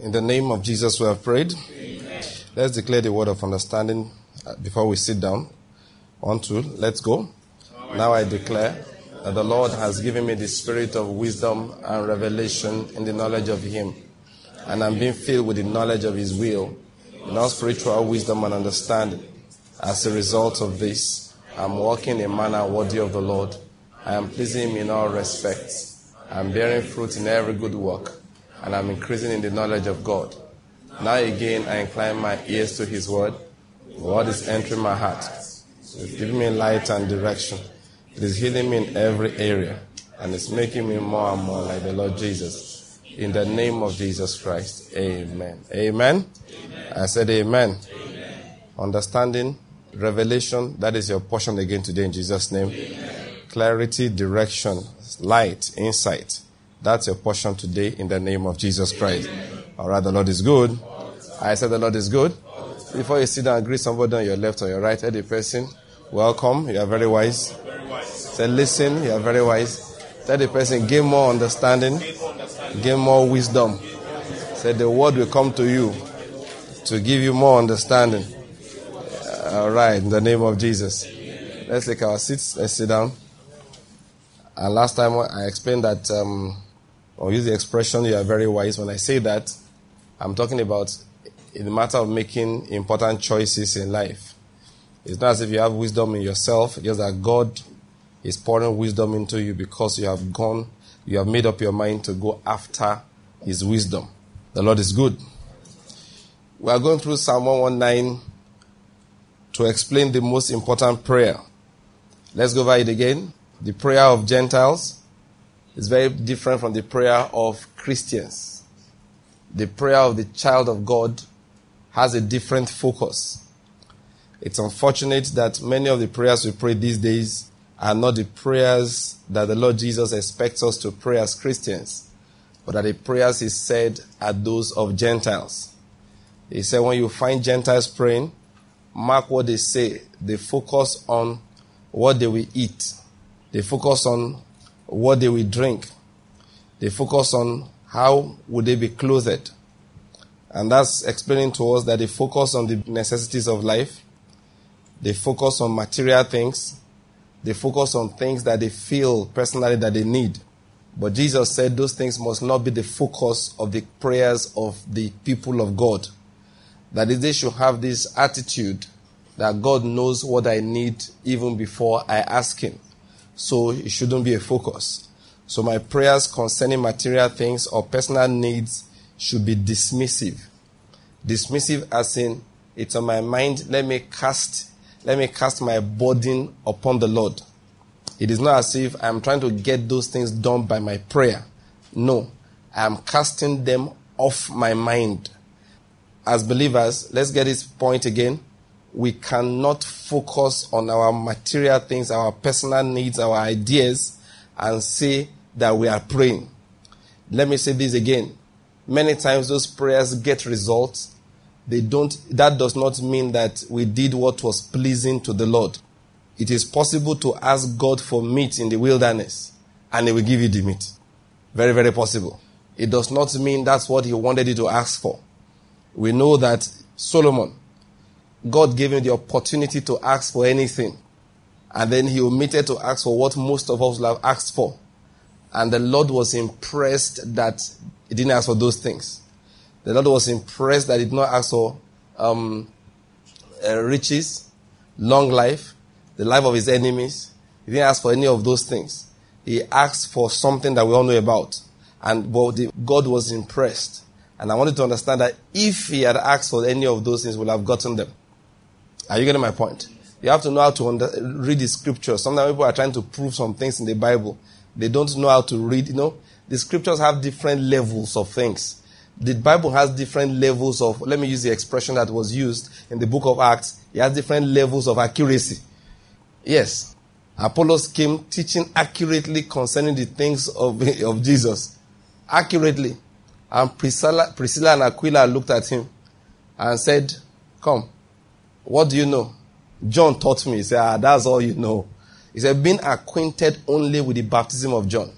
In the name of Jesus, we have prayed. Amen. Let's declare the word of understanding uh, before we sit down. One, two, let's go. Now I declare that the Lord has given me the spirit of wisdom and revelation in the knowledge of Him. And I'm being filled with the knowledge of His will, in all spiritual wisdom and understanding. As a result of this, I'm walking in a manner worthy of the Lord. I am pleasing Him in all respects. I'm bearing fruit in every good work and I'm increasing in the knowledge of God. Now again, I incline my ears to His word. The word is entering my heart. It's giving me light and direction. It is healing me in every area, and it's making me more and more like the Lord Jesus. In the name of Jesus Christ, Amen. Amen. amen. I said Amen. amen. Understanding, revelation, that is your portion again today in Jesus' name. Amen. Clarity, direction, light, insight that's your portion today in the name of Jesus Christ. All right, the Lord is good. I said the Lord is good. Before you sit down, greet somebody on your left or your right. The person, welcome, you are very wise. Say, listen, you are very wise. Tell the person, gain more understanding, gain more wisdom. Say, the word will come to you to give you more understanding. All right, in the name of Jesus. Let's take our seats. Let's sit down. And last time I explained that um, or use the expression, you are very wise. When I say that, I'm talking about in the matter of making important choices in life. It's not as if you have wisdom in yourself, just that God is pouring wisdom into you because you have gone, you have made up your mind to go after His wisdom. The Lord is good. We are going through Psalm 119 to explain the most important prayer. Let's go over it again. The prayer of Gentiles is very different from the prayer of Christians. The prayer of the child of God has a different focus. It's unfortunate that many of the prayers we pray these days are not the prayers that the Lord Jesus expects us to pray as Christians, but that the prayers He said are those of Gentiles. He said, when you find Gentiles praying, mark what they say. They focus on what they will eat. They focus on what they will drink. They focus on how would they be clothed. And that's explaining to us that they focus on the necessities of life. They focus on material things. They focus on things that they feel personally that they need. But Jesus said those things must not be the focus of the prayers of the people of God. That they should have this attitude that God knows what I need even before I ask Him so it shouldn't be a focus. So my prayers concerning material things or personal needs should be dismissive. Dismissive as in it's on my mind, let me cast let me cast my burden upon the Lord. It is not as if I'm trying to get those things done by my prayer. No, I'm casting them off my mind. As believers, let's get this point again we cannot focus on our material things, our personal needs, our ideas, and say that we are praying. Let me say this again. Many times those prayers get results. They don't, that does not mean that we did what was pleasing to the Lord. It is possible to ask God for meat in the wilderness and He will give you the meat. Very, very possible. It does not mean that's what He wanted you to ask for. We know that Solomon, God gave him the opportunity to ask for anything. And then he omitted to ask for what most of us have asked for. And the Lord was impressed that he didn't ask for those things. The Lord was impressed that he did not ask for um, uh, riches, long life, the life of his enemies. He didn't ask for any of those things. He asked for something that we all know about. And but the, God was impressed. And I wanted to understand that if he had asked for any of those things, we would have gotten them. Are you getting my point? You have to know how to under, read the scriptures. Sometimes people are trying to prove some things in the Bible. They don't know how to read. You know, the scriptures have different levels of things. The Bible has different levels of, let me use the expression that was used in the book of Acts. It has different levels of accuracy. Yes. Apollos came teaching accurately concerning the things of, of Jesus. Accurately. And Priscilla, Priscilla and Aquila looked at him and said, Come, what do you know? John taught me. He said, ah, that's all you know. He said, being acquainted only with the baptism of John.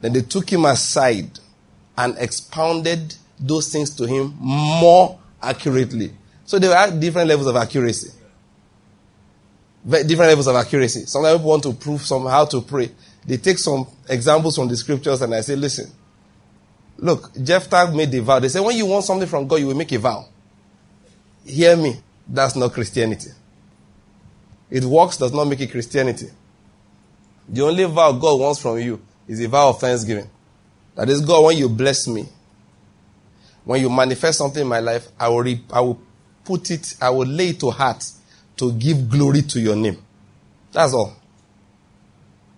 Then they took him aside and expounded those things to him more accurately. So there are different levels of accuracy. Different levels of accuracy. Sometimes people want to prove some how to pray. They take some examples from the scriptures and I say, listen, look, Jephthah made the vow. They say, when you want something from God, you will make a vow. Hear me. That's not Christianity. It works, does not make it Christianity. The only vow God wants from you is a vow of thanksgiving. That is, God, when you bless me, when you manifest something in my life, I will, re- I will put it, I will lay it to heart to give glory to your name. That's all.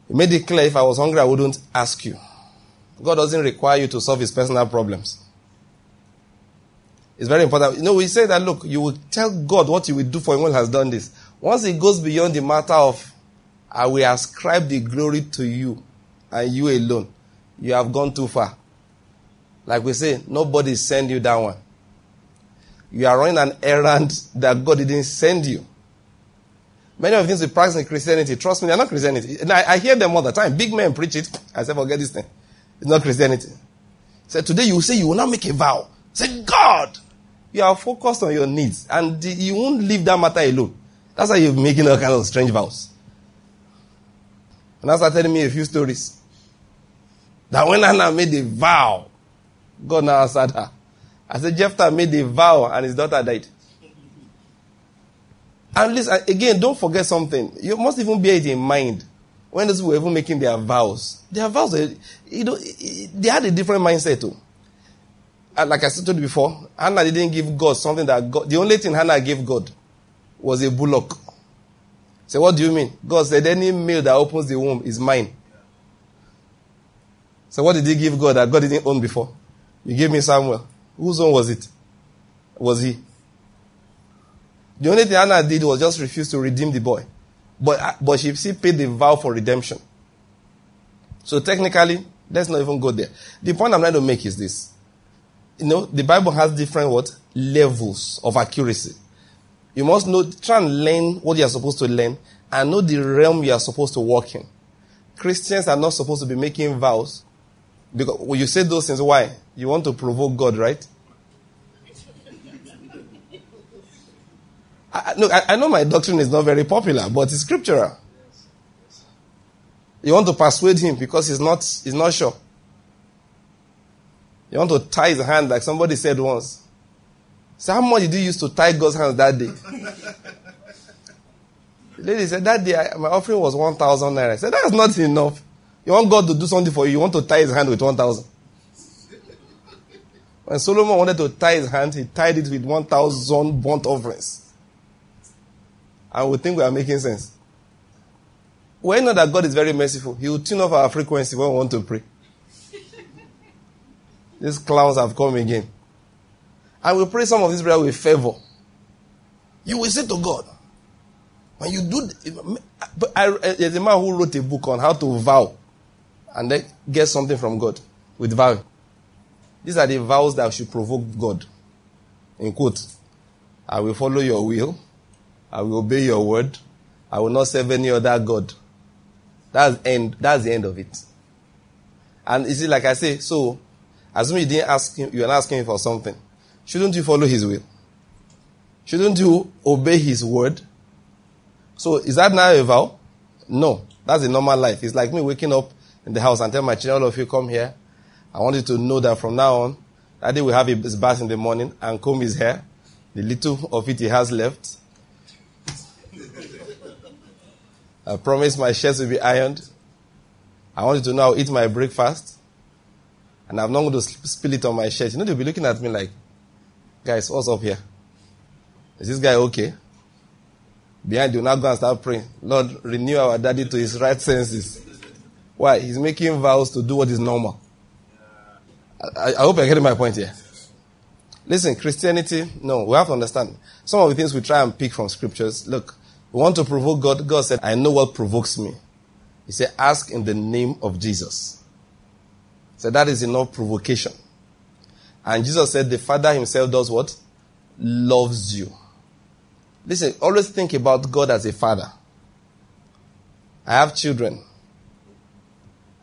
He made it clear if I was hungry, I wouldn't ask you. God doesn't require you to solve his personal problems. It's very important. You know, we say that, look, you will tell God what you will do for him when he has done this. Once it goes beyond the matter of, I will ascribe the glory to you and you alone, you have gone too far. Like we say, nobody send you that one. You are running an errand that God didn't send you. Many of the things we practice in Christianity, trust me, they're not Christianity. And I, I, hear them all the time. Big men preach it. I say, forget this thing. It's not Christianity. Say, today you say you will not make a vow. Say, God, you are focused on your needs and you won't leave that matter alone. That's why you're making all kinds of strange vows. And started telling me a few stories. That when Anna made a vow, God now answered her. I said, Jephthah made a vow and his daughter died. And listen, again, don't forget something. You must even bear it in mind. When those people were even making their vows, their vows, you know, they had a different mindset too. And like I said before, Hannah didn't give God something that God, the only thing Hannah gave God was a bullock. So what do you mean? God said, any male that opens the womb is mine. So what did he give God that God didn't own before? You gave me Samuel. Whose own was it? Was he? The only thing Hannah did was just refuse to redeem the boy. But, uh, but she still paid the vow for redemption. So technically, let's not even go there. The point I'm trying to make is this. You know, the Bible has different what? Levels of accuracy. You must know, try and learn what you are supposed to learn and know the realm you are supposed to walk in. Christians are not supposed to be making vows because when you say those things, why? You want to provoke God, right? I, look, I, I know my doctrine is not very popular, but it's scriptural. You want to persuade him because he's not, he's not sure. You want to tie his hand like somebody said once. So how much did you use to tie God's hands that day? the lady said, that day I, my offering was 1,000 naira. I said, that's not enough. You want God to do something for you, you want to tie his hand with 1,000. When Solomon wanted to tie his hand, he tied it with 1,000 burnt offerings. And we think we are making sense. We know that God is very merciful. He will tune off our frequency when we want to pray. These clowns have come again. I will pray some of this prayer with favor. You will say to God, when you do, I, eh, there's a man who wrote a book on how to vow and then get something from God with vow. These are the vows that should provoke God. In quote, I will follow your will. I will obey your word. I will not serve any other God. That's end. That's the end of it. And you see, like I say, so Assume you didn't ask him, you are asking him for something. Shouldn't you follow his will? Shouldn't you obey his word? So is that now a vow? No. That's a normal life. It's like me waking up in the house and tell my children, all of you come here. I want you to know that from now on, Daddy will have his bath in the morning and comb his hair. The little of it he has left. I promise my shirts will be ironed. I want you to know I'll eat my breakfast and I'm not going to spill it on my shirt, you know, they'll be looking at me like, guys, what's up here? Is this guy okay? Behind, you now go and start praying. Lord, renew our daddy to his right senses. Why? He's making vows to do what is normal. I, I hope you're getting my point here. Listen, Christianity, no, we have to understand. Some of the things we try and pick from scriptures. Look, we want to provoke God. God said, I know what provokes me. He said, ask in the name of Jesus. So that is enough provocation. And Jesus said the Father himself does what? Loves you. Listen, always think about God as a father. I have children.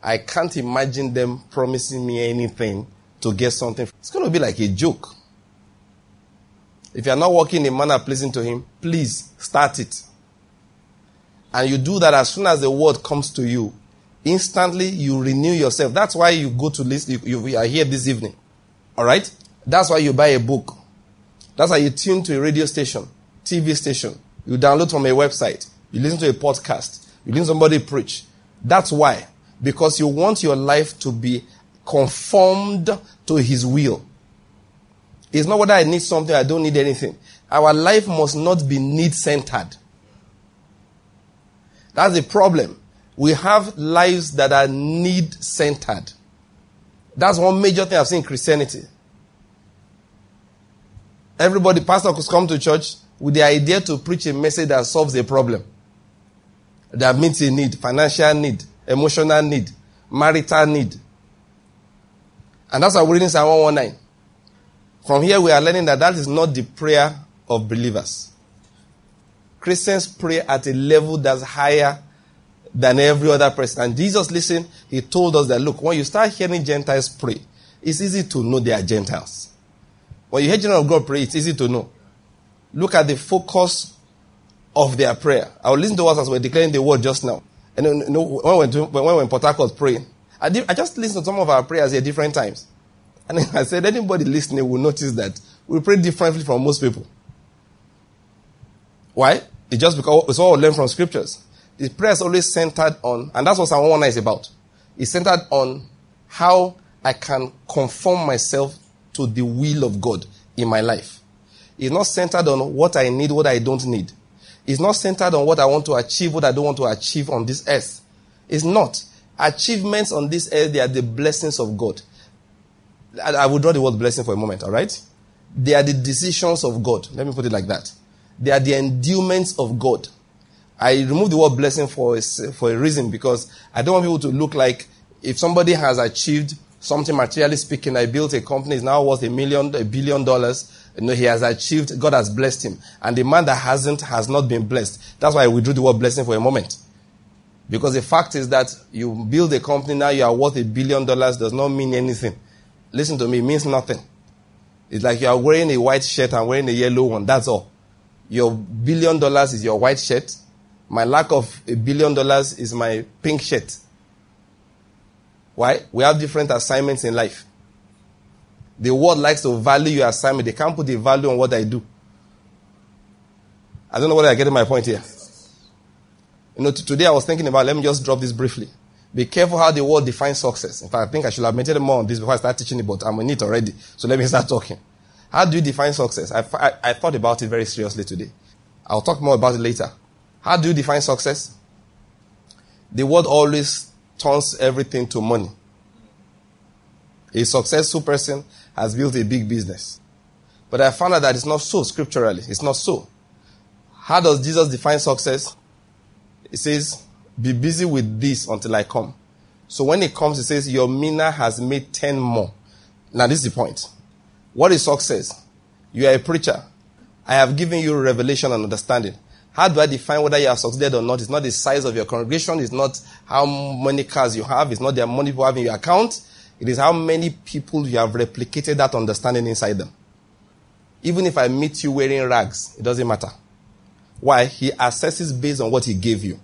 I can't imagine them promising me anything to get something. It's going to be like a joke. If you are not working in a manner pleasing to Him, please start it. And you do that as soon as the word comes to you, instantly you renew yourself. That's why you go to listen. You, you are here this evening. All right? That's why you buy a book. That's why you tune to a radio station, TV station. You download from a website. You listen to a podcast. You listen to somebody preach. That's why. Because you want your life to be conformed to His will. It's not whether I need something, I don't need anything. Our life must not be need centered. That's the problem. We have lives that are need centered. That's one major thing I've seen in Christianity. Everybody, pastor could come to church with the idea to preach a message that solves a problem. That meets a need, financial need, emotional need, marital need. And that's we're reading Psalm 119. From here, we are learning that that is not the prayer of believers. Christians pray at a level that's higher than every other person. And Jesus, listen, he told us that look, when you start hearing Gentiles pray, it's easy to know they are Gentiles. When you hear children of God pray, it's easy to know. Look at the focus of their prayer. I will listen to us as we're declaring the word just now. And uh, you know, when we went, to, when we were in Port praying, I, did, I just listened to some of our prayers at different times. And I said, anybody listening will notice that we pray differently from most people. Why? It's just because it's all learned from scriptures. The prayer is always centered on, and that's what Psalm 119 is about. It's centered on how I can conform myself to the will of God in my life. It's not centered on what I need, what I don't need. It's not centered on what I want to achieve, what I don't want to achieve on this earth. It's not. Achievements on this earth, they are the blessings of God. I, I will draw the word blessing for a moment, all right? They are the decisions of God. Let me put it like that. They are the endowments of God. I remove the word blessing for a, for a reason because I don't want people to look like if somebody has achieved something materially speaking, I built a company, is now worth a million, a billion dollars. You know, he has achieved, God has blessed him. And the man that hasn't has not been blessed. That's why we drew the word blessing for a moment. Because the fact is that you build a company now, you are worth a billion dollars does not mean anything. Listen to me, it means nothing. It's like you are wearing a white shirt and wearing a yellow one. That's all. Your billion dollars is your white shirt. My lack of a billion dollars is my pink shirt. Why? We have different assignments in life. The world likes to value your assignment. They can't put the value on what I do. I don't know whether I get my point here. You know, today I was thinking about, let me just drop this briefly. Be careful how the world defines success. In fact, I think I should have mentioned more on this before I start teaching it, but I'm in it already. So let me start talking. How do you define success? I, I, I thought about it very seriously today. I'll talk more about it later. How do you define success? The world always turns everything to money. A successful person has built a big business. But I found out that it's not so scripturally. It's not so. How does Jesus define success? He says, Be busy with this until I come. So when it comes, he says, Your mina has made 10 more. Now, this is the point. What is success? You are a preacher. I have given you revelation and understanding. How do I define whether you have succeeded or not? It's not the size of your congregation. It's not how many cars you have. It's not the money you have in your account. It is how many people you have replicated that understanding inside them. Even if I meet you wearing rags, it doesn't matter. Why? He assesses based on what he gave you.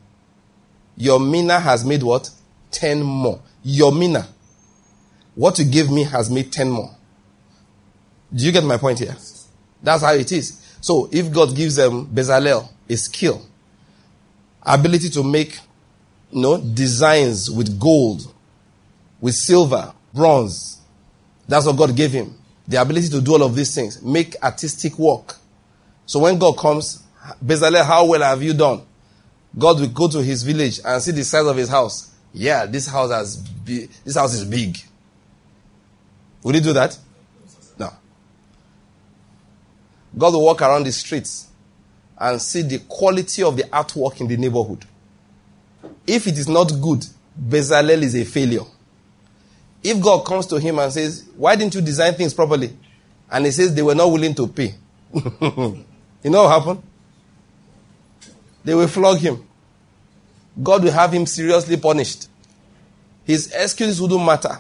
Your mina has made what? Ten more. Your mina. What you gave me has made ten more. Do you get my point here? That's how it is. So if God gives them Bezalel a skill, ability to make you know, designs with gold, with silver, bronze, that's what God gave him. The ability to do all of these things, make artistic work. So when God comes, Bezalel, how well have you done? God will go to his village and see the size of his house. Yeah, this house has be- this house is big. Would he do that? No. God will walk around the streets and see the quality of the artwork in the neighborhood. If it is not good, Bezalel is a failure. If God comes to him and says, Why didn't you design things properly? And he says they were not willing to pay. you know what happened? They will flog him. God will have him seriously punished. His excuses wouldn't matter.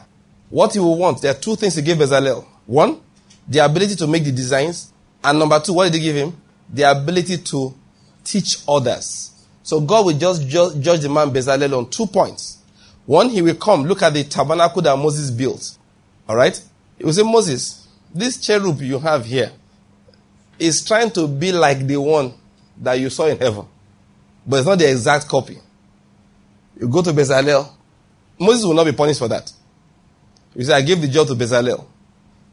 What he will want, there are two things he gave Bezalel. One, the ability to make the designs. And number two, what did he give him? The ability to teach others. So God will just ju- judge the man Bezalel on two points. One, he will come, look at the tabernacle that Moses built. Alright? He will say, Moses, this cherub you have here is trying to be like the one that you saw in heaven. But it's not the exact copy. You go to Bezalel. Moses will not be punished for that. You say, I gave the job to Bezalel.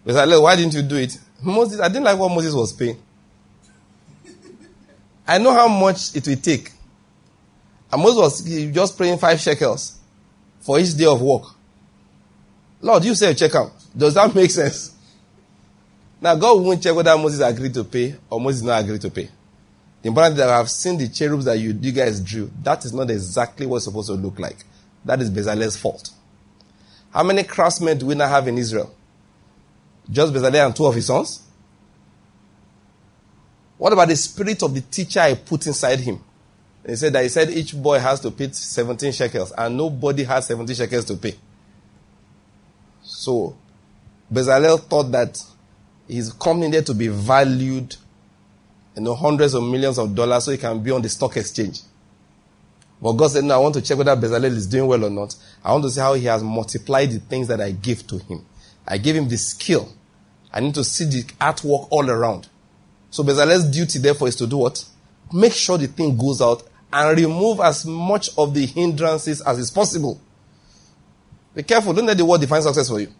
Bezalel, why didn't you do it? Moses, I didn't like what Moses was paying. I know how much it will take. And was just praying five shekels for each day of work. Lord, you say check out. Does that make sense? Now, God won't check whether Moses agreed to pay or Moses not agreed to pay. The important that I have seen the cherubs that you, you guys drew. That is not exactly what it's supposed to look like. That is Bezalel's fault. How many craftsmen do we now have in Israel? Just Bezalel and two of his sons? What about the spirit of the teacher I put inside him? He said that he said each boy has to pay 17 shekels and nobody has 17 shekels to pay. So, Bezalel thought that he's coming there to be valued, you know, hundreds of millions of dollars so he can be on the stock exchange. But God said, no, I want to check whether Bezalel is doing well or not. I want to see how he has multiplied the things that I gave to him. I gave him the skill. I need to see the artwork all around. So Bezalel's duty, therefore, is to do what? Make sure the thing goes out and remove as much of the hindrances as is possible. Be careful. Don't let the word define success for you.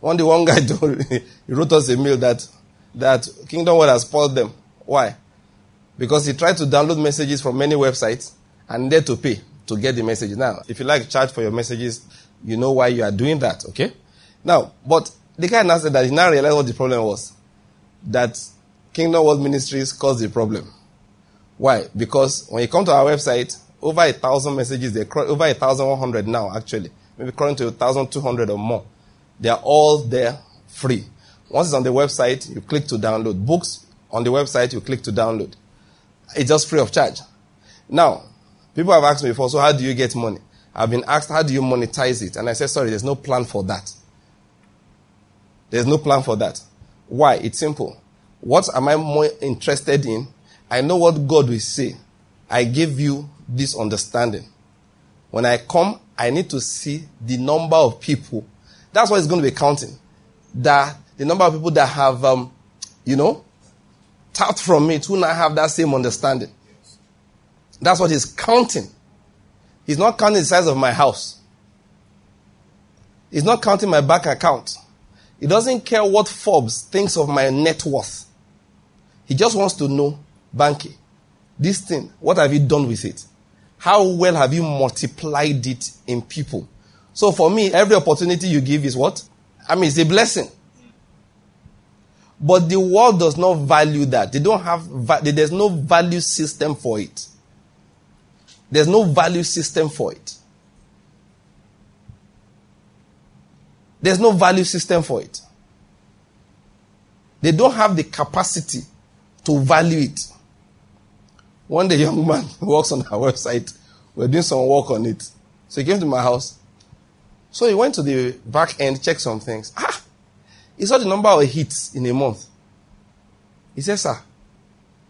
One day, one guy he wrote us a mail that, that Kingdom World has spoiled them. Why? Because he tried to download messages from many websites and there to pay to get the message. Now, if you like charge for your messages, you know why you are doing that, okay? Now, but the guy now said that he now realized what the problem was. That Kingdom World Ministries caused the problem. Why? Because when you come to our website, over a thousand messages, they're over a thousand one hundred now, actually. Maybe current to a thousand two hundred or more. They are all there free. Once it's on the website, you click to download. Books on the website, you click to download. It's just free of charge. Now, people have asked me before, so how do you get money? I've been asked, how do you monetize it? And I said, sorry, there's no plan for that. There's no plan for that. Why? It's simple. What am I more interested in? I know what God will say. I give you this understanding. When I come, I need to see the number of people. That's what it's going to be counting. That the number of people that have, um, you know, tapped from me to not have that same understanding. That's what he's counting. He's not counting the size of my house. He's not counting my bank account. He doesn't care what Forbes thinks of my net worth. He just wants to know, Banky, this thing, what have you done with it? How well have you multiplied it in people? So for me, every opportunity you give is what? I mean, it's a blessing. But the world does not value that. They don't have, there's no value system for it. There's no value system for it. There's no value system for it. They don't have the capacity to value it. One day, young man works on our website. We're doing some work on it. So he came to my house. So he went to the back end, checked some things. Ah, he saw the number of hits in a month. He said, Sir,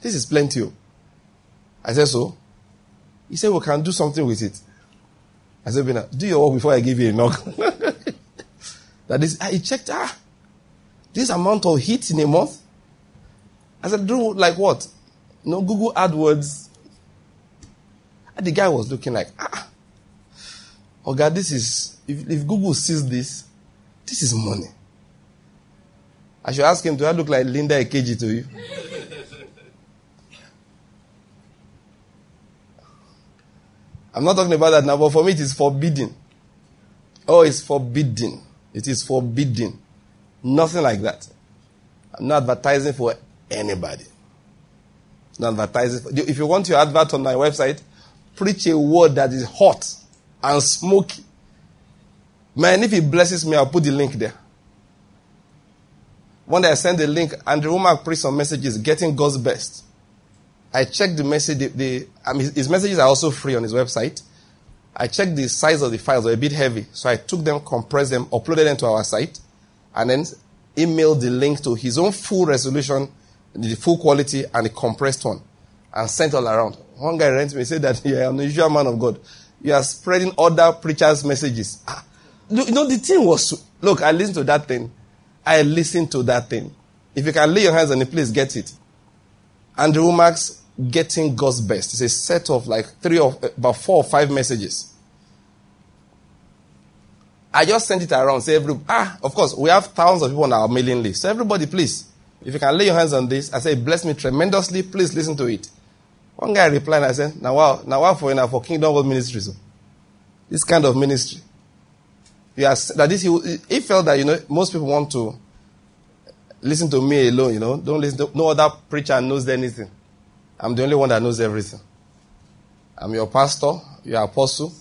this is plenty. I said, So? He said, We can do something with it. I said, Bina, do your work before I give you a knock. that is, he checked, ah, this amount of hits in a month. I said, Do like what? Know, Google AdWords. And the guy was looking like, ah, oh God, this is, if, if Google sees this, this is money. I should ask him, do I look like Linda Ikeji to you? I'm not talking about that now, but for me it is forbidden. Oh, it's forbidden. It is forbidden. Nothing like that. I'm not advertising for anybody. Not advertising. If you want your advert on my website, preach a word that is hot and smoky. Man, if it blesses me, I'll put the link there. One day I sent the link, and the Wommack preached some messages, getting God's best. I checked the message, the, the I mean, his messages are also free on his website. I checked the size of the files were a bit heavy. So I took them, compressed them, uploaded them to our site, and then emailed the link to his own full resolution, the full quality, and the compressed one, and sent all around. One guy ran to me said that you're an unusual man of God. You are spreading other preachers' messages. Ah, you know, the thing was, look, I listened to that thing. I listened to that thing. If you can lay your hands on it, please get it. Andrew Wommack's Getting God's Best. It's a set of like three or about four or five messages. I just sent it around. Say every ah, of course, we have thousands of people on our mailing list. So everybody, please, if you can lay your hands on this, I say, bless me tremendously. Please listen to it. One guy replied, I said, now wow, now wow for now for Kingdom World Ministry. So oh. this kind of ministry. You that this he, he felt that you know most people want to listen to me alone. You know, don't listen to no other preacher knows anything. I'm the only one that knows everything. I'm your pastor, your apostle,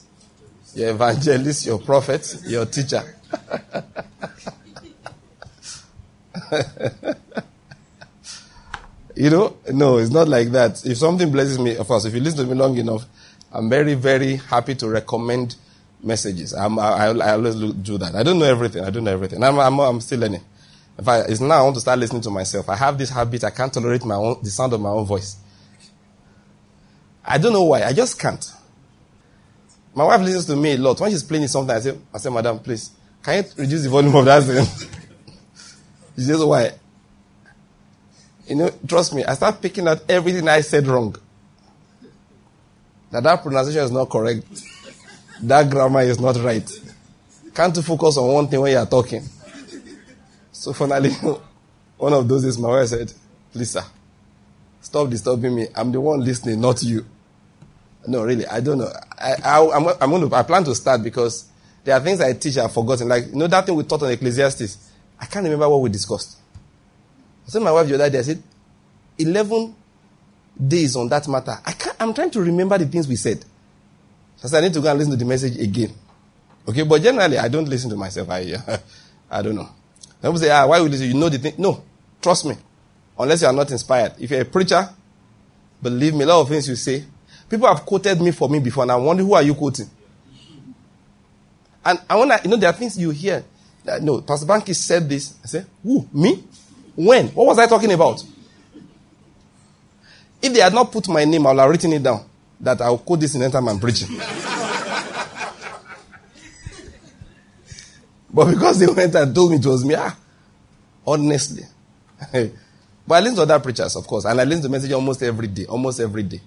your evangelist, your prophet, your teacher. you know, no, it's not like that. If something blesses me, of course, if you listen to me long enough, I'm very, very happy to recommend messages. I'm, I, I always do that. I don't know everything. I don't know everything. I'm, I'm, I'm still learning. In fact, it's now I want to start listening to myself. I have this habit. I can't tolerate my own, the sound of my own voice. I don't know why. I just can't. My wife listens to me a lot. When she's playing something, I say, I say, Madam, please, can you reduce the volume of that thing? she says, why? You know, trust me, I start picking out everything I said wrong. That that pronunciation is not correct. That grammar is not right. Can't you focus on one thing when you are talking? So finally, one of those days, my wife said, please, sir, Stop disturbing me. I'm the one listening, not you. No, really, I don't know. I, I, I'm, I'm going to, I plan to start because there are things I teach I've forgotten. Like, you know that thing we taught on Ecclesiastes? I can't remember what we discussed. I said my wife the other day, I said, 11 days on that matter. I can't, I'm trying to remember the things we said. So I said, I need to go and listen to the message again. Okay, but generally, I don't listen to myself. I, I don't know. People say, ah, why would you? You know the thing. No, trust me unless you are not inspired. If you're a preacher, believe me, a lot of things you say. People have quoted me for me before, and I wonder who are you quoting? And I want to, you know, there are things you hear. That, no, Pastor Banky said this. I say, who? Me? When? What was I talking about? If they had not put my name, I would have written it down. That I'll quote this in time I'm preaching. but because they went and told me it was me, ah, honestly. But I listen to other preachers, of course, and I listen to message almost every day, almost every day.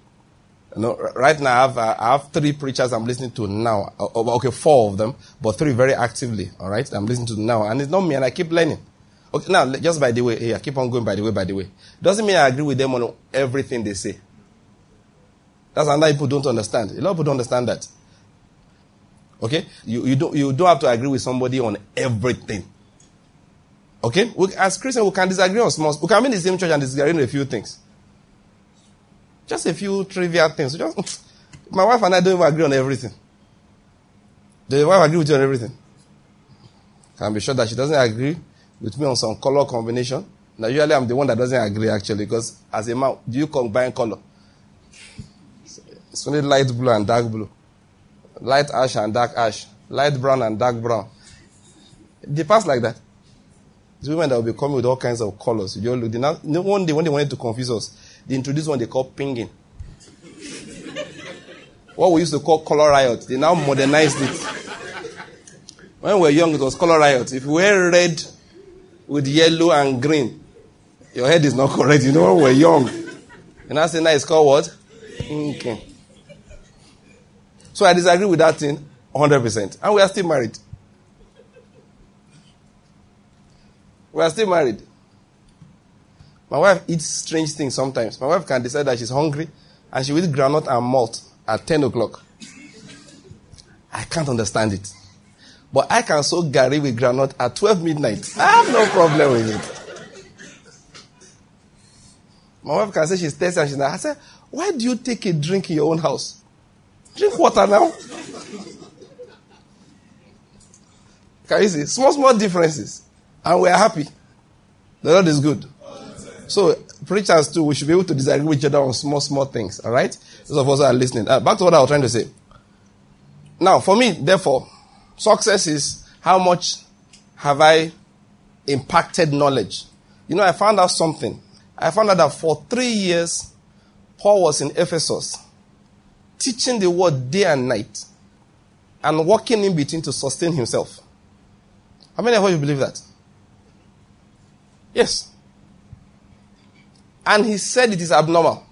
You know, right now I have, uh, I have three preachers I'm listening to now. Uh, okay, four of them, but three very actively. All right, I'm listening to now, and it's not me, and I keep learning. Okay, now just by the way, hey, I keep on going by the way, by the way. Doesn't mean I agree with them on everything they say. That's another people don't understand. A lot of people don't understand that. Okay, you you don't you don't have to agree with somebody on everything. Okay? We, as Christians, we can disagree on small We can be in the same church and disagree on a few things. Just a few trivial things. Just, my wife and I don't even agree on everything. Does your wife agree with you on everything? Can be sure that she doesn't agree with me on some color combination. Now, usually I'm the one that doesn't agree actually, because as a man, do you combine color? It's only light blue and dark blue, light ash and dark ash, light brown and dark brown. It pass like that. These women that will be coming with all kinds of colors. You look, now, one they wanted to confuse us, they introduced one they call pinging. what we used to call color riot. They now modernized it. When we were young, it was color riot. If you wear red with yellow and green, your head is not correct. You know, we're young. And I say now it's called what? Pinking. So I disagree with that thing 100%. And we are still married. We are still married. My wife eats strange things sometimes. My wife can decide that she's hungry and she will eat and malt at 10 o'clock. I can't understand it. But I can soak garri with granite at 12 midnight. I have no problem with it. My wife can say she's thirsty and she's not. I say, why do you take a drink in your own house? Drink water now. Can you see? Small, small differences. And we are happy. The Lord is good. So, preachers too, we should be able to disagree with each other on small, small things. All right? Those of us are listening. Uh, back to what I was trying to say. Now, for me, therefore, success is how much have I impacted knowledge. You know, I found out something. I found out that for three years, Paul was in Ephesus, teaching the word day and night, and working in between to sustain himself. How many of you believe that? Yes. And he said it is abnormal.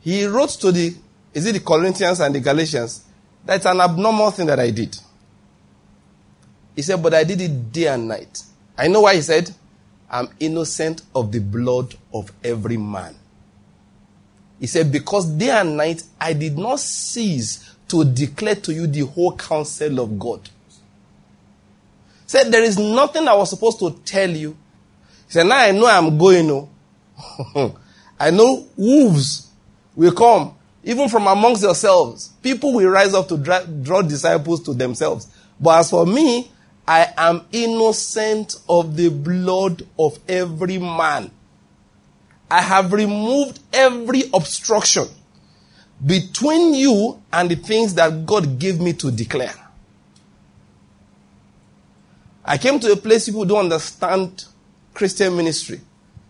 He wrote to the, is it the Corinthians and the Galatians, that's an abnormal thing that I did. He said, but I did it day and night. I know why he said, I'm innocent of the blood of every man. He said, because day and night I did not cease to declare to you the whole counsel of God. He said, there is nothing I was supposed to tell you. He said, now I know I'm going. Oh. I know wolves will come, even from amongst yourselves. People will rise up to draw disciples to themselves. But as for me, I am innocent of the blood of every man. I have removed every obstruction between you and the things that God gave me to declare. I came to a place people don't understand Christian ministry.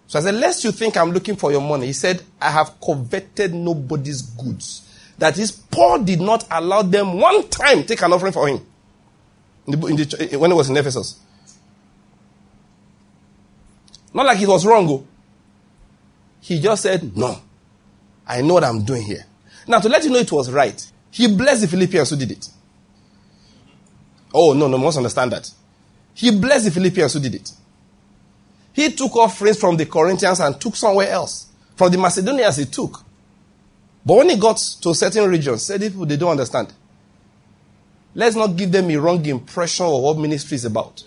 So I said, lest you think I'm looking for your money. He said, I have coveted nobody's goods. That is, Paul did not allow them one time take an offering for him in the, in the, when he was in Ephesus. Not like it was wrong. Oh. He just said, No, I know what I'm doing here. Now, to let you know it was right, he blessed the Philippians who did it. Oh, no, no, must understand that. He blessed the Philippians who did it. He took offerings from the Corinthians and took somewhere else. From the Macedonians, he took. But when he got to certain regions, said people they don't understand. Let's not give them a wrong impression of what ministry is about.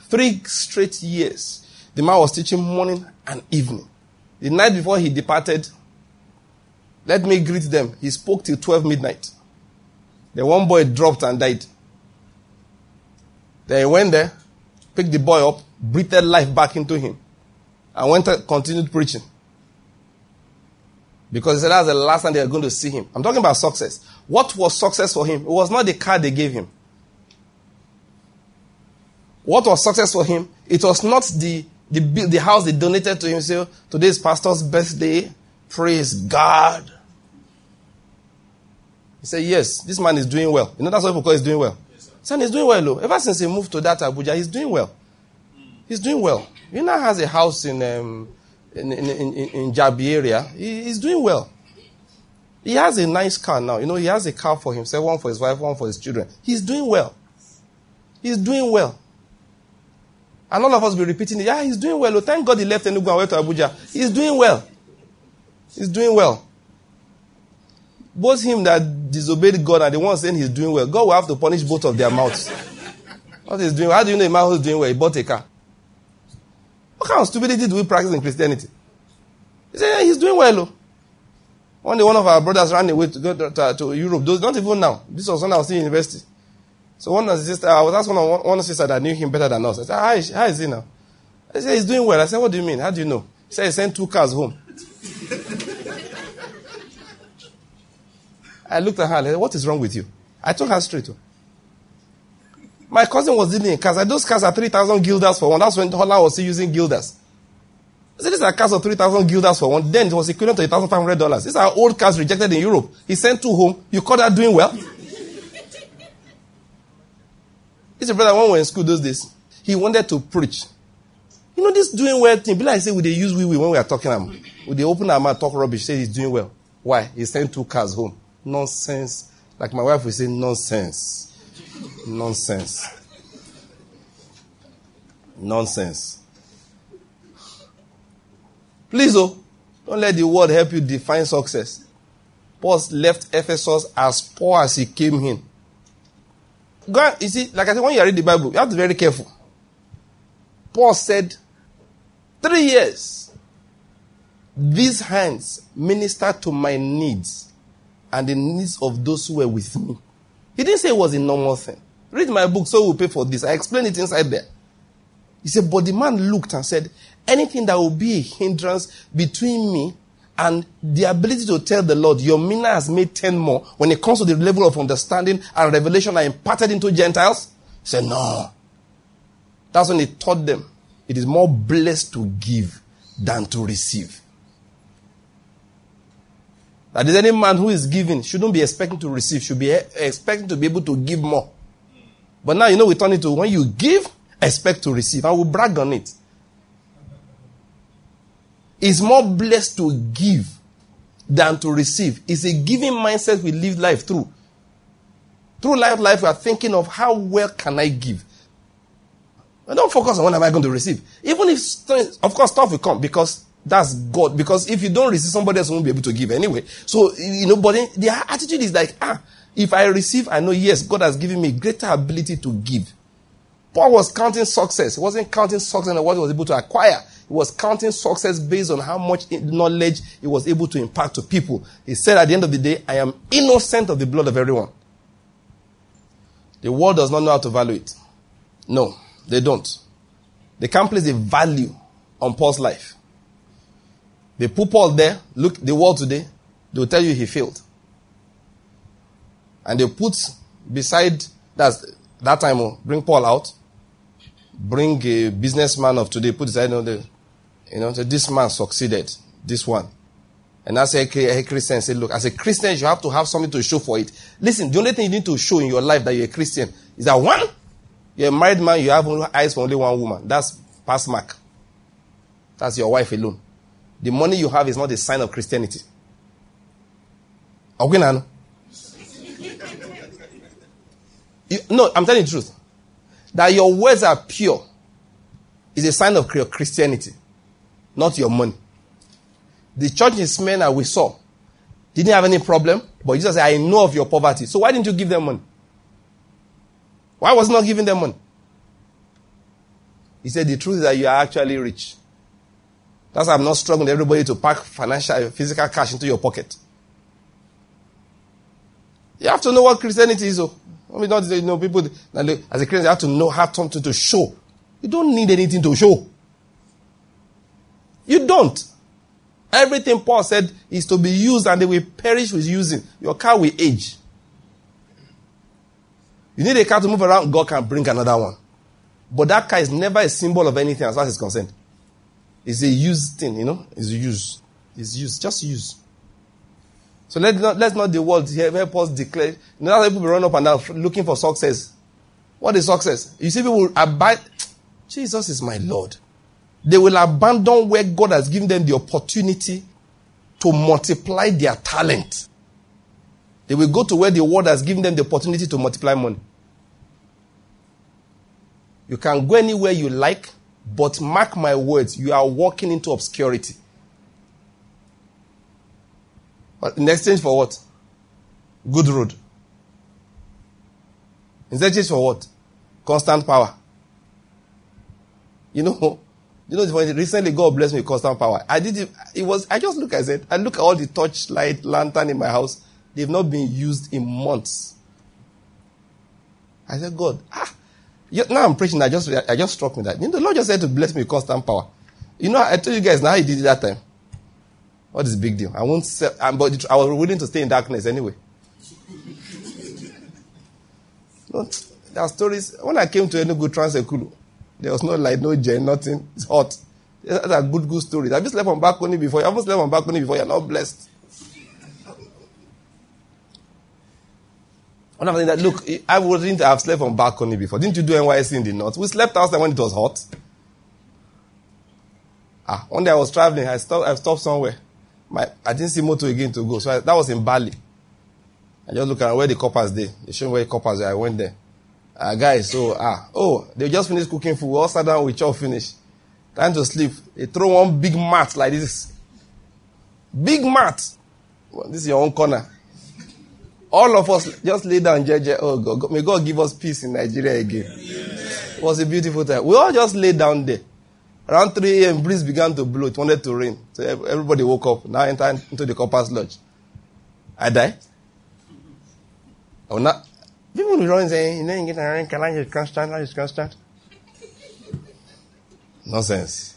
Three straight years, the man was teaching morning and evening. The night before he departed, let me greet them. He spoke till 12 midnight. The one boy dropped and died. Then he went there, picked the boy up, breathed life back into him, and went and continued preaching. Because he said that's the last time they are going to see him. I'm talking about success. What was success for him? It was not the car they gave him. What was success for him? It was not the, the, the house they donated to him. Say, today's pastor's birthday. Praise God. He said, yes, this man is doing well. You know that's what people call he's doing well. Yes, Son, he's doing well. Though. Ever since he moved to that Abuja, he's doing well. He's doing well. He now has a house in, um, in, in, in, in Jabi area. He, he's doing well. He has a nice car now. You know, he has a car for himself, one for his wife, one for his children. He's doing well. He's doing well. And all of us be repeating, yeah, he's doing well. Oh, thank God he left Enugu and went to Abuja. He's doing well. He's doing well. Both him that disobeyed God and the one saying he's doing well, God will have to punish both of their mouths. What he's doing? How do you know a man who's doing well? He bought a car. What kind of stupidity do we practice in Christianity? He said, yeah, he's doing well. Oh. One day, one of our brothers ran away to go to, to, to Europe. Those, not even now. This was when I was in university. So one sister, I was asking one, one sister that knew him better than us. I said, how is, how is he now? I said, he's doing well. I said, what do you mean? How do you know? He said, he sent two cars home. I looked at her and said, what is wrong with you? I took her straight. To. My cousin was dealing in cars. Those cars are 3,000 guilders for one. That's when Holland was still using guilders. I said, these are cars of 3,000 guilders for one. Then it was equivalent to $1,500. These are old cars rejected in Europe. He sent two home. You call that doing well? It's a brother when we were in school those days. He wanted to preach. You know, this doing well thing. Be like I say, we they use we we when we are talking them. Would they open our mouth, talk rubbish, say he's doing well. Why? He sent two cars home. Nonsense. Like my wife would say, nonsense. Nonsense. Nonsense. Please, oh, don't let the word help you define success. Paul left Ephesus as poor as he came in. God, you see, like I said, when you read the Bible, you have to be very careful. Paul said, three years, these hands ministered to my needs and the needs of those who were with me. He didn't say it was a normal thing. Read my book, so we'll pay for this. I explain it inside there. He said, but the man looked and said, anything that will be a hindrance between me and the ability to tell the Lord, your mina has made 10 more when it comes to the level of understanding and revelation I imparted into Gentiles? He said, no. That's when he taught them. It is more blessed to give than to receive. That is any man who is giving shouldn't be expecting to receive, should be expecting to be able to give more. But now you know we turn it to when you give, expect to receive. I will brag on it. It's more blessed to give than to receive. It's a giving mindset we live life through. Through life, life, we are thinking of how well can I give. But don't focus on when am I going to receive. Even if, of course, stuff will come because that's God. Because if you don't receive, somebody else won't be able to give anyway. So, you know, but the attitude is like, ah, if I receive, I know, yes, God has given me greater ability to give. Paul was counting success. He wasn't counting success on what he was able to acquire. He was counting success based on how much knowledge he was able to impart to people. He said at the end of the day, I am innocent of the blood of everyone. The world does not know how to value it. No, they don't. They can't place a value on Paul's life. They put Paul there, look the world today, they will tell you he failed. And they put beside that that time, oh, bring Paul out, bring a businessman of today, put beside know, you know, this man succeeded, this one. And as a, a Christian, say, look, as a Christian, you have to have something to show for it. Listen, the only thing you need to show in your life that you're a Christian is that one, you're a married man, you have eyes for only one woman. That's pass mark. That's your wife alone. The money you have is not a sign of Christianity. Okay, Nano? You, no, I'm telling the truth. That your words are pure is a sign of your Christianity, not your money. The church in Smyrna we saw didn't have any problem, but Jesus said, I know of your poverty. So why didn't you give them money? Why was not giving them money? He said, the truth is that you are actually rich. That's why I'm not struggling everybody to pack financial, physical cash into your pocket. You have to know what Christianity is. Oh. I mean, not you know people as a Christian you have to know have something to show. You don't need anything to show. You don't. Everything Paul said is to be used and they will perish with using. Your car will age. You need a car to move around, God can bring another one. But that car is never a symbol of anything as far as it's concerned. It's a used thing, you know? It's used. It's used. Just use. So let's not, let's not the world help us declare. You know, people run up and down looking for success. What is success? You see people abide. Jesus is my Lord. They will abandon where God has given them the opportunity to multiply their talent. They will go to where the world has given them the opportunity to multiply money. You can go anywhere you like, but mark my words, you are walking into obscurity. In exchange for what? Good road. In exchange for what? Constant power. You know, you know, recently God blessed me with constant power. I did it, it was, I just look, I said, I look at all the torch light lantern in my house. They've not been used in months. I said, God, ah, now I'm preaching. I just, I just struck me that. You know, the Lord just said to bless me with constant power. You know, I told you guys now he did it that time. What is the big deal? I won't sell, um, but I was willing to stay in darkness anyway. there are stories. When I came to Enugu Trans-Ekulu, there was no light, no gen, nothing. It's hot. Those are good, good stories. Have you slept on balcony before? You haven't slept on balcony before. You're not blessed. One of that, look, I wouldn't have slept on balcony before. Didn't you do NYSC in the north? We slept outside when it was hot. Ah, one day I was traveling. I stopped, I stopped somewhere. My, I didn't see motor again to go. So I, that was in Bali. I just look around where the coppers there. They showed where the coppers are. I went there. Uh, guys, so, ah, oh, they just finished cooking food. We all sat down, we chop finish. Time to sleep. They throw one big mat like this. Big mat. Well, this is your own corner. All of us just lay down, JJ. Oh, God, may God give us peace in Nigeria again. It was a beautiful time. We all just lay down there. Around 3 a.m., breeze began to blow. It wanted to rain. So everybody woke up. Now enter into the corpers lodge. I die. Oh, not. People will run saying, you know, you get a rain, can I constant, I just constant. Nonsense.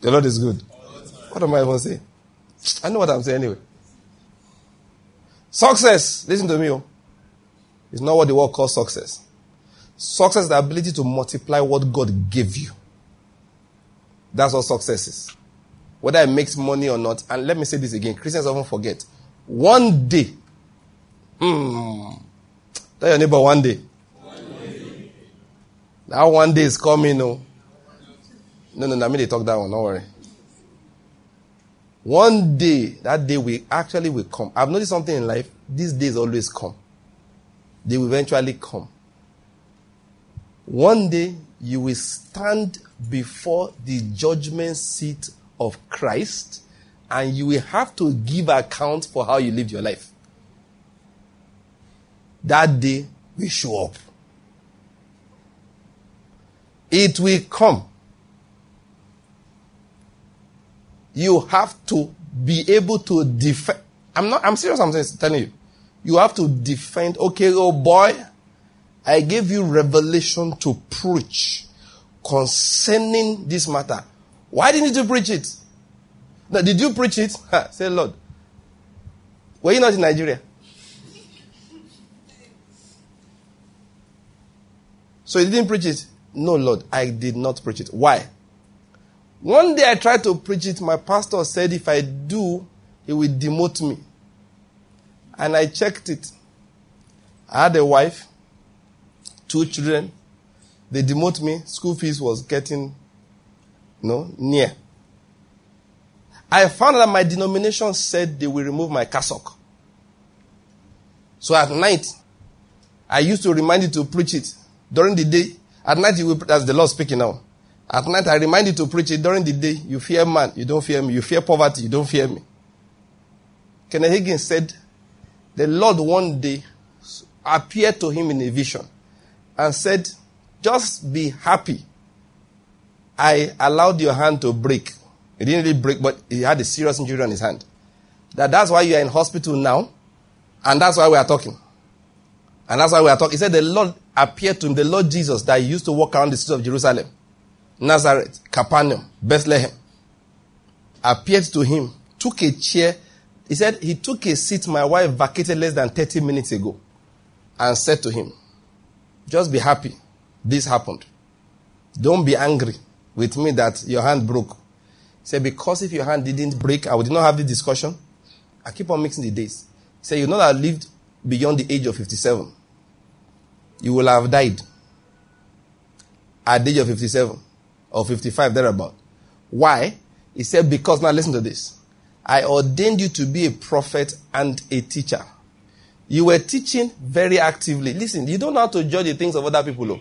The Lord is good. What am I even saying? I know what I'm saying anyway. Success, listen to me. Oh. It's not what the world calls success. Success is the ability to multiply what God gave you. That's what success is. Whether it makes money or not. And let me say this again. Christians often forget. One day. Hmm. Tell your neighbor one day. That one day is coming. No. Oh. No, no, no. I mean they talk that one. Don't worry. One day, that day will actually will come. I've noticed something in life. These days always come. They will eventually come. One day, you will stand before the judgment seat of Christ and you will have to give account for how you lived your life. That day will show up. It will come. You have to be able to defend. I'm not, I'm serious, I'm telling you. You have to defend, okay, oh boy, I gave you revelation to preach concerning this matter. Why didn't you preach it? Now, did you preach it? Say, Lord, were you not in Nigeria? So you didn't preach it? No, Lord, I did not preach it. Why? One day I tried to preach it. My pastor said if I do, he will demote me. And I checked it. I had a wife, two children. They demote me. School fees was getting, you know, near. I found that my denomination said they will remove my cassock. So at night, I used to remind you to preach it. During the day, at night, you will, that's the Lord speaking now. At night, I remind you to preach it. During the day, you fear man, you don't fear me. You fear poverty, you don't fear me. Kenneth Hagin said, the Lord one day appeared to him in a vision and said, just be happy. I allowed your hand to break. He didn't really break, but he had a serious injury on his hand. That that's why you are in hospital now, and that's why we are talking. And that's why we are talking. He said the Lord appeared to him, the Lord Jesus that he used to walk around the streets of Jerusalem, Nazareth, Capernaum, Bethlehem, appeared to him, took a chair. He said he took a seat my wife vacated less than 30 minutes ago and said to him, Just be happy. This happened. Don't be angry with me that your hand broke. Say, because if your hand didn't break, I would not have this discussion. I keep on mixing the days. Say, you know that I lived beyond the age of 57. You will have died at the age of 57 or 55, thereabout. Why? He said, because, now listen to this. I ordained you to be a prophet and a teacher. You were teaching very actively. Listen, you don't how to judge the things of other people. Though.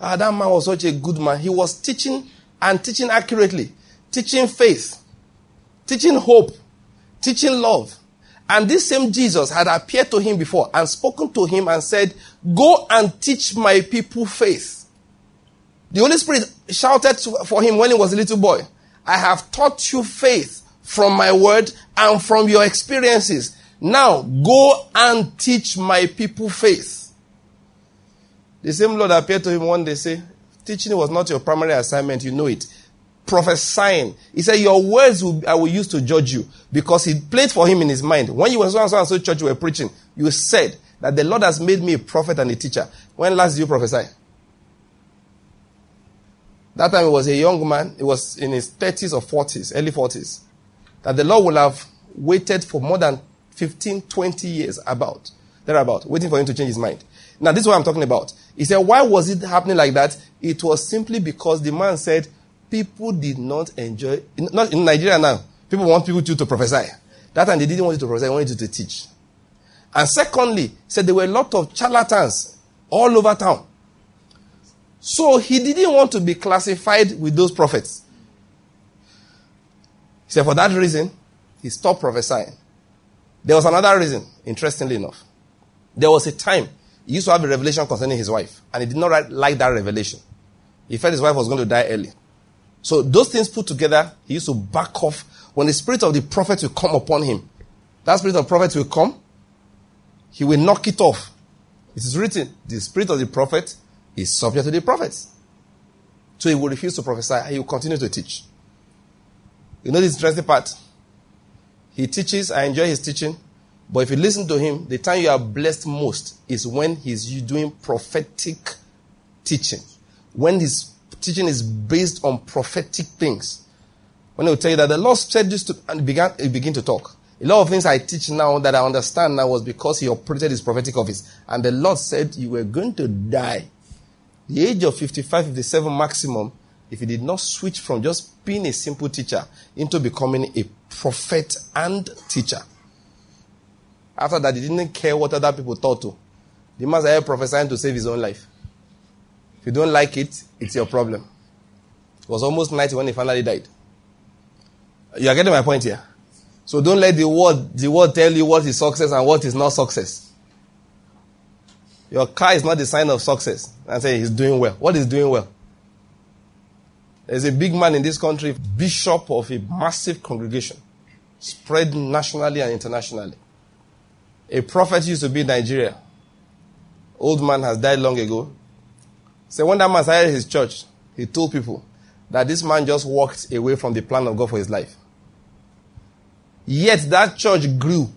Ah, that man was such a good man. He was teaching and teaching accurately teaching faith, teaching hope, teaching love. And this same Jesus had appeared to him before and spoken to him and said, Go and teach my people faith. The Holy Spirit shouted for him when he was a little boy, I have taught you faith from my word and from your experiences. Now go and teach my people faith. The same Lord appeared to him one day, say, Teaching was not your primary assignment, you know it prophesying. He said, Your words will, I will use to judge you. Because he played for him in his mind. When you were so and so and so church you were preaching, you said that the Lord has made me a prophet and a teacher. When last did you prophesy? That time he was a young man. He was in his 30s or 40s, early 40s. That the Lord will have waited for more than 15, 20 years about, thereabout, waiting for him to change his mind. Now, this is what I'm talking about. He said, why was it happening like that? It was simply because the man said, people did not enjoy, not in Nigeria now, people want people to, to prophesy. That time they didn't want you to prophesy, they wanted you to teach. And secondly, said there were a lot of charlatans all over town. So he didn't want to be classified with those prophets. He said for that reason, he stopped prophesying. There was another reason, interestingly enough. There was a time he used to have a revelation concerning his wife, and he did not like that revelation. He felt his wife was going to die early. So those things put together, he used to back off when the spirit of the prophet will come upon him. That spirit of prophet will come, he will knock it off. It is written, the spirit of the prophet is subject to the prophets. So he will refuse to prophesy he will continue to teach. You know this interesting part? He teaches, I enjoy his teaching. But if you listen to him, the time you are blessed most is when he's doing prophetic teaching. When his teaching is based on prophetic things. When he will tell you that the Lord said this to, and began, he begin to talk. A lot of things I teach now that I understand now was because he operated his prophetic office. And the Lord said you were going to die. The age of 55, 57 maximum, if he did not switch from just being a simple teacher into becoming a prophet and teacher. After that, he didn't care what other people thought to. The man started prophesying to save his own life. If you don't like it, it's your problem. It was almost 90 when he finally died. You are getting my point here? So don't let the word, the word tell you what is success and what is not success. Your car is not the sign of success. And say he's doing well. What is doing well? There's a big man in this country, bishop of a massive congregation, spread nationally and internationally. A prophet used to be in Nigeria. Old man has died long ago. So when that man started his church, he told people that this man just walked away from the plan of God for his life. Yet that church grew.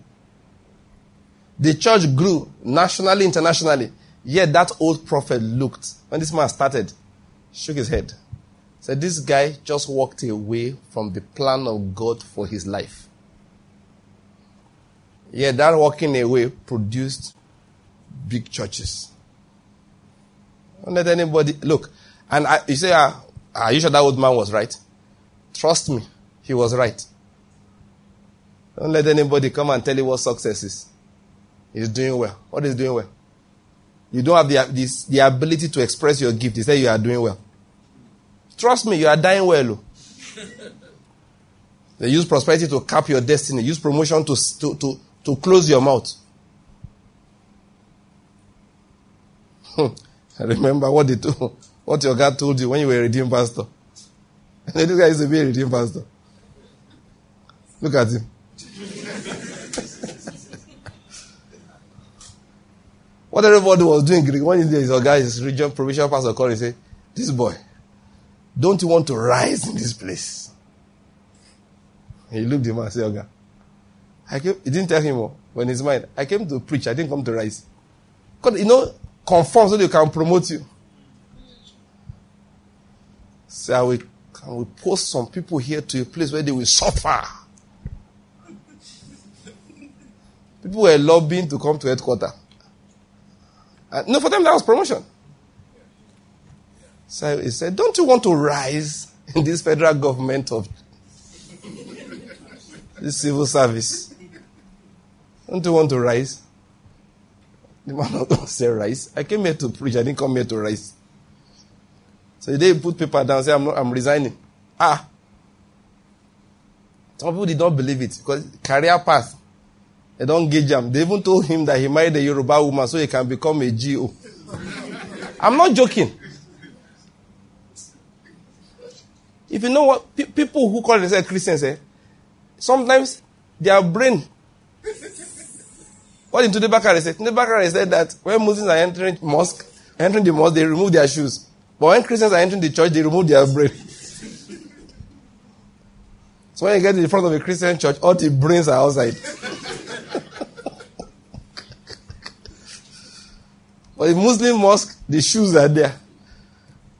The church grew nationally, internationally. Yet that old prophet looked, when this man started, shook his head. Said, This guy just walked away from the plan of God for his life. Yet that walking away produced big churches. Don't let anybody look. And I, you say, ah, are you sure that old man was right? Trust me, he was right. Don't let anybody come and tell you what success is. He's doing well. What is doing well? You don't have the, this, the ability to express your gift. He say you are doing well. Trust me, you are dying well. Oh. they use prosperity to cap your destiny. Use promotion to, to, to, to close your mouth. I remember what they told, what your God told you when you were a redeemed pastor. And this guy used to be a redeemed pastor. Look at him. what everybody was doing, one day his guy, his region provincial pastor called and said, This boy, don't you want to rise in this place? He looked at him and said, Okay. I came, he didn't tell him oh, when his mind, I came to preach, I didn't come to rise. Because, you know, conform so they can promote you. So I will, I will post some people here to a place where they will suffer. People were lobbying to come to headquarters. No, for them that was promotion. So he said, Don't you want to rise in this federal government of this civil service? Don't you want to rise? The man going to say rise. I came here to preach. I didn't come here to rise. So they put paper down and say, I'm, not, I'm resigning. Ah. Some people did not believe it because career path. They don't gauge him. They even told him that he married a Yoruba woman so he can become a GO. I'm not joking. If you know what pe- people who call themselves Christians, eh, sometimes their brain what did Tunde Bakare say? Tunde Bakare said that when Muslims are entering mosque, entering the mosque, they remove their shoes. But when Christians are entering the church, they remove their brain. so when you get the front of a Christian church, all the brains are outside. but the Muslim mosque, the shoes are there.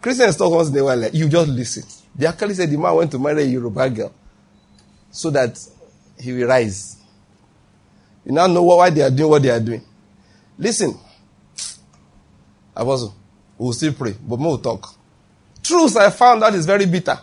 Christians talk once in a while, like, you just listen. They actually said the man went to marry a Yoruba girl so that he will rise. You now know why they are doing what they are doing. Listen, Apostle, we will still pray, but more talk. Truth I found that is very bitter.